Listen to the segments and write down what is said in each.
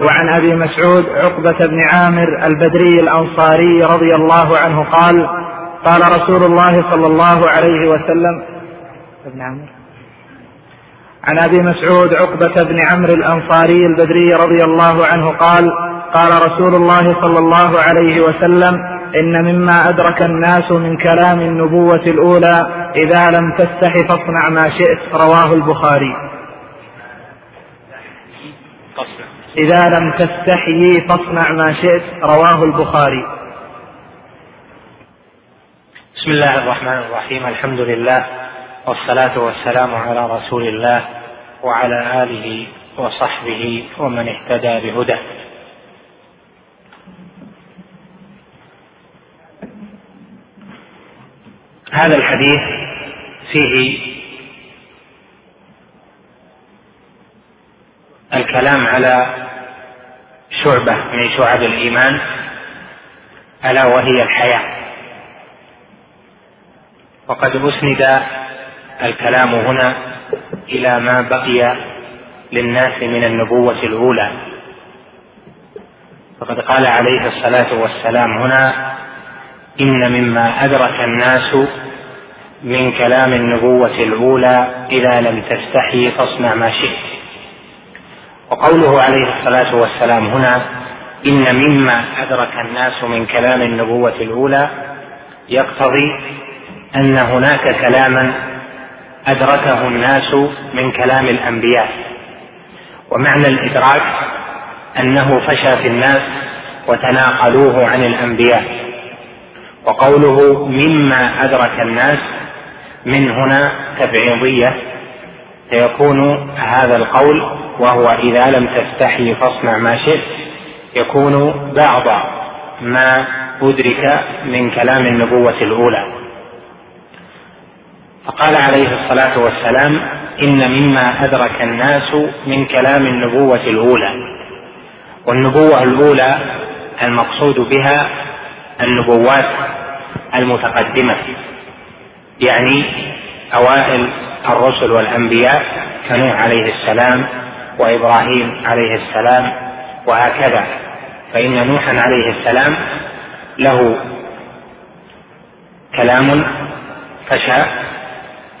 وعن أبي مسعود عقبة بن عامر البدري الأنصاري رضي الله عنه قال قال رسول الله صلى الله عليه وسلم ابن عامر. عن أبي مسعود عقبة بن عمرو الأنصاري البدري رضي الله عنه قال قال رسول الله صلى الله عليه وسلم إن مما أدرك الناس من كلام النبوة الأولى إذا لم تستح فاصنع ما شئت رواه البخاري. إذا لم تستحيي فاصنع ما شئت رواه البخاري. بسم الله الرحمن الرحيم الحمد لله والصلاة والسلام على رسول الله وعلى آله وصحبه ومن اهتدى بهداه. هذا الحديث فيه الكلام على شعبة من شعب الإيمان ألا وهي الحياة. وقد أسند الكلام هنا إلى ما بقي للناس من النبوة الأولى. فقد قال عليه الصلاة والسلام هنا إن مما أدرك الناس من كلام النبوة الأولى إذا لم تستحي فاصنع ما شئت. وقوله عليه الصلاة والسلام هنا إن مما أدرك الناس من كلام النبوة الأولى يقتضي أن هناك كلاما أدركه الناس من كلام الأنبياء. ومعنى الإدراك أنه فشى في الناس وتناقلوه عن الأنبياء. وقوله مما أدرك الناس من هنا تبعيضية فيكون هذا القول وهو إذا لم تستحي فاصنع ما شئت يكون بعض ما أدرك من كلام النبوة الأولى. فقال عليه الصلاة والسلام إن مما أدرك الناس من كلام النبوة الأولى. والنبوة الأولى المقصود بها النبوات المتقدمة يعني أوائل الرسل والأنبياء كنوح عليه السلام وإبراهيم عليه السلام وهكذا. فإن نوحا عليه السلام له كلام فشى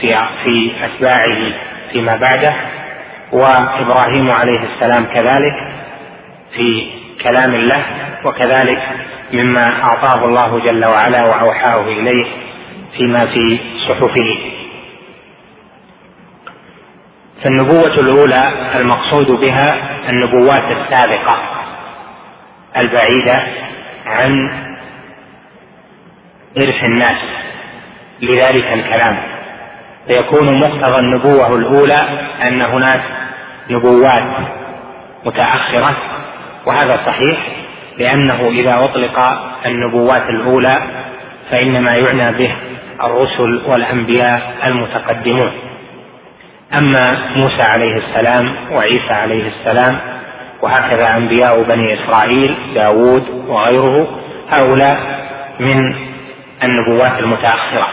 في في أتباعه فيما بعده وإبراهيم عليه السلام كذلك في كلام الله وكذلك مما أعطاه الله جل وعلا وأوحاه إليه فيما في صحفه. فالنبوة الأولى المقصود بها النبوات السابقة البعيدة عن إرث الناس لذلك الكلام. فيكون مقتضى النبوة الأولى أن هناك نبوات متأخرة وهذا صحيح لأنه إذا أطلق النبوات الأولى فإنما يعنى به الرسل والأنبياء المتقدمون. أما موسى عليه السلام وعيسى عليه السلام وهكذا أنبياء بني إسرائيل داود وغيره هؤلاء من النبوات المتأخرة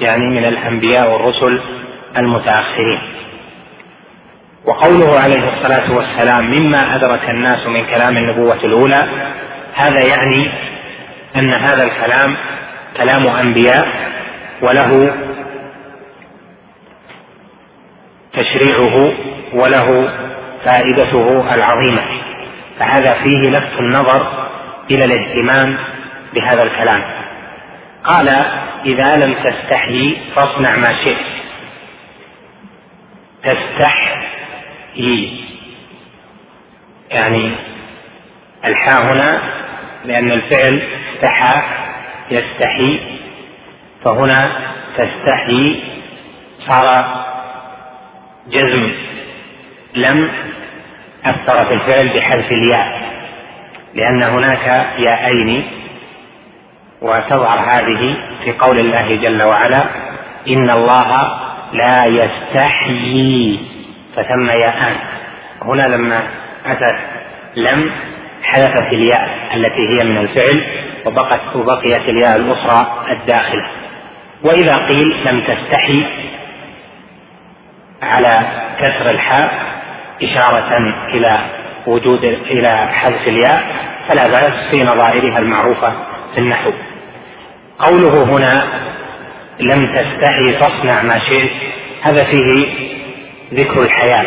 يعني من الأنبياء والرسل المتأخرين. وقوله عليه الصلاة والسلام مما أدرك الناس من كلام النبوة الأولى هذا يعني أن هذا الكلام كلام أنبياء وله تشريعه وله فائدته العظيمة. فهذا فيه لفت النظر إلى الاهتمام بهذا الكلام. قال إذا لم تستحي فاصنع ما شئت. تستحيي يعني الحاء هنا لأن الفعل استحى يستحي. فهنا تستحي صار جزم لم أثر في الفعل بحذف الياء لأن هناك ياءين وتظهر هذه في قول الله جل وعلا إن الله لا يستحيي فثم ياءان. هنا لما أتت لم حذفت الياء التي هي من الفعل وبقت وبقيت الياء الأخرى الداخلة. وإذا قيل لم تستحي على كسر الحاء إشارة إلى وجود إلى حذف الياء فلا بأس في نظائرها المعروفة في النحو. قوله هنا لم تستحي فاصنع ما شئت هذا فيه ذكر الحياء.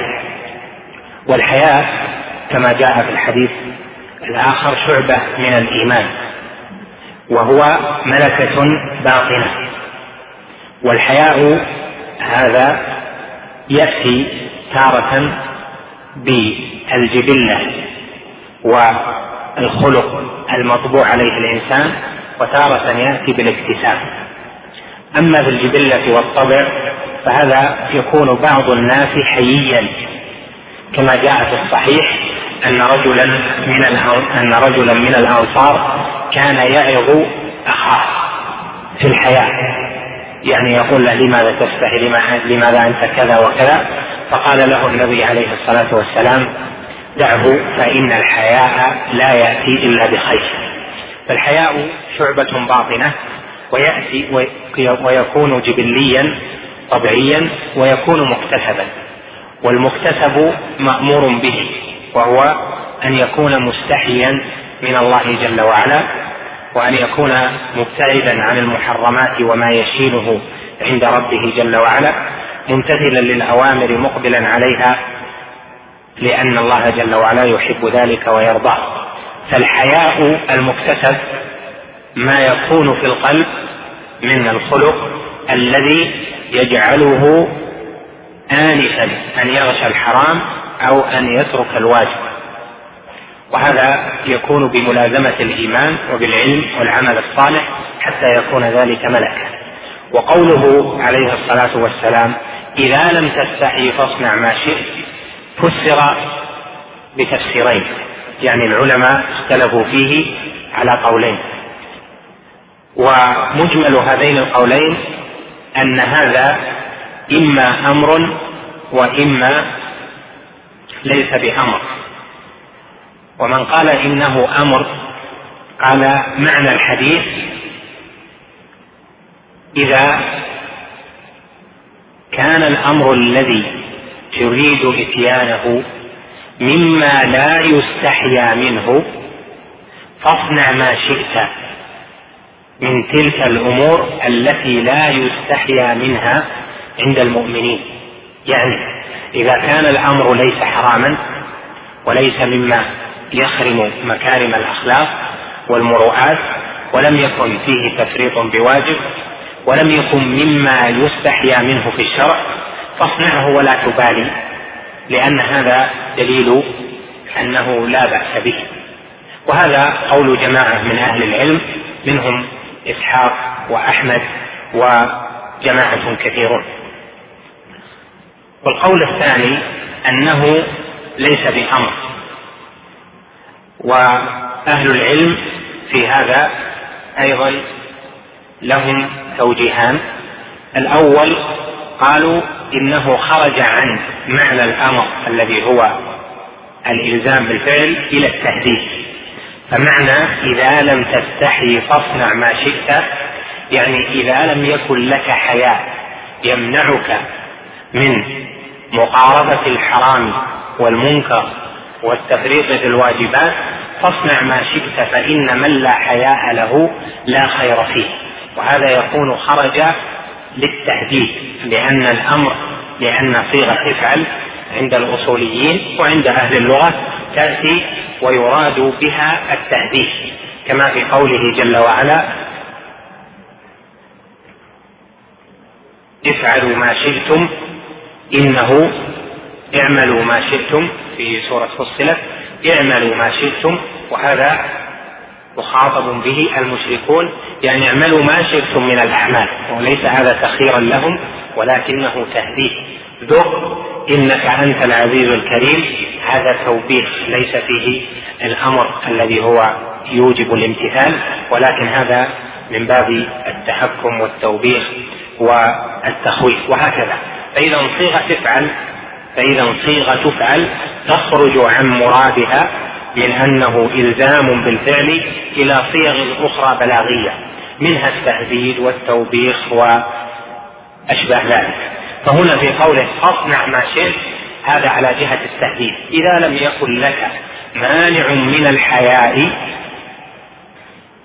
والحياء كما جاء في الحديث الآخر شعبة من الإيمان وهو ملكة باطنة. والحياء هذا يأتي تارة بالجبلة والخلق المطبوع عليه الإنسان وتارة يأتي بالاكتساب. أما في الجبلة والطبع فهذا يكون بعض الناس حييا. كما جاء في الصحيح أن رجلا من أن رجلا من الأنصار كان يعظ أخاه في الحياة. يعني يقول له لماذا تستحي لماذا أنت كذا وكذا؟ فقال له النبي عليه الصلاة والسلام دعه فإن الحياء لا يأتي إلا بخير. فالحياء شعبة باطنة ويأتي ويكون جبليا طبيعيا ويكون مكتسبا. والمكتسب مأمور به وهو أن يكون مستحيا من الله جل وعلا. وأن يكون مبتعدا عن المحرمات وما يشينه عند ربه جل وعلا ممتثلا للأوامر مقبلا عليها لأن الله جل وعلا يحب ذلك ويرضاه. فالحياء المكتسب ما يكون في القلب من الخلق الذي يجعله آنفا أن يغشى الحرام أو أن يترك الواجب. وهذا يكون بملازمة الإيمان وبالعلم والعمل الصالح حتى يكون ذلك ملكا. وقوله عليه الصلاة والسلام إذا لم تستحي فاصنع ما شئت فسر بتفسيرين. يعني العلماء اختلفوا فيه على قولين. ومجمل هذين القولين أن هذا إما أمر وإما ليس بأمر. ومن قال إنه أمر قال معنى الحديث إذا كان الأمر الذي تريد إتيانه مما لا يستحيا منه فاصنع ما شئت من تلك الأمور التي لا يستحيا منها عند المؤمنين. يعني إذا كان الأمر ليس حراما وليس مما يخرم مكارم الأخلاق والمروءات ولم يكن فيه تفريط بواجب ولم يكن مما يستحيا منه في الشرع فاصنعه ولا تبالي لأن هذا دليل أنه لا بأس به. وهذا قول جماعة من أهل العلم منهم إسحاق وأحمد وجماعة كثيرون. والقول الثاني أنه ليس بأمر. وأهل العلم في هذا أيضا لهم توجيهان. الأول قالوا إنه خرج عن معنى الأمر الذي هو الإلزام بالفعل إلى التهديد. فمعنى إذا لم تستحي فاصنع ما شئت يعني إذا لم يكن لك حياء يمنعك من مقاربة الحرام والمنكر والتفريط في الواجبات فاصنع ما شئت فإن من لا حياء له لا خير فيه. وهذا يكون خرج للتهديد لأن الأمر لأن صيغة افعل عند الأصوليين وعند أهل اللغة تأتي ويراد بها التهديد. كما في قوله جل وعلا افعلوا ما شئتم إنه اعملوا ما شئتم في سورة فصلت اعملوا ما شئتم وهذا مخاطب به المشركون يعني اعملوا ما شئتم من الأعمال وليس هذا تخيرا لهم ولكنه تهديد. ذق إنك أنت العزيز الكريم هذا توبيخ ليس فيه الأمر الذي هو يوجب الامتثال ولكن هذا من باب التحكم والتوبيخ والتخويف وهكذا. فإذا صيغه تفعل فإذا صيغة تفعل تخرج عن مرادها من انه إلزام بالفعل إلى صيغ أخرى بلاغية منها التهديد والتوبيخ واشباه ذلك. فهنا في قوله أصنع ما شئت هذا على جهة التهديد إذا لم يكن لك مانع من الحياء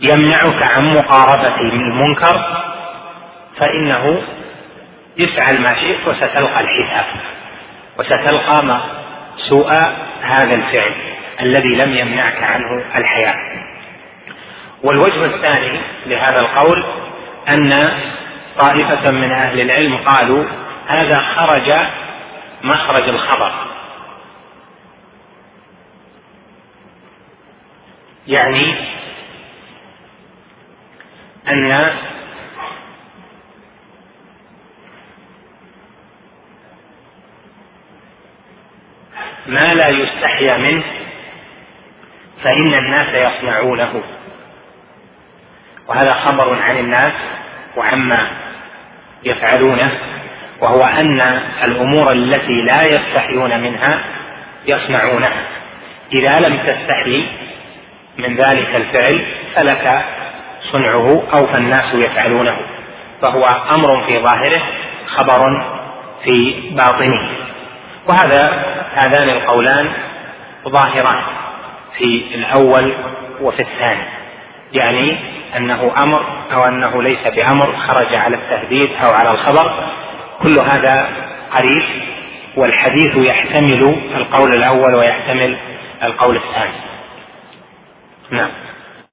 يمنعك عن مقاربة المنكر فإنه افعل ما شئت وستلقى الحساب. وستلقى ما سوء هذا الفعل الذي لم يمنعك عنه الحياء والوجه الثاني لهذا القول أن طائفة من أهل العلم قالوا هذا خرج مخرج الخبر. يعني أن ما لا يستحيا منه فإن الناس يصنعونه. وهذا خبر عن الناس وعما يفعلونه وهو أن الأمور التي لا يستحيون منها يصنعونها. إذا لم تستحي من ذلك الفعل فلك صنعه أو فالناس يفعلونه. فهو أمر في ظاهره خبر في باطنه. وهذا هذان القولان ظاهران في الأول وفي الثاني. يعني أنه أمر أو أنه ليس بأمر خرج على التهديد أو على الخبر. كل هذا قريب والحديث يحتمل القول الأول ويحتمل القول الثاني. نعم.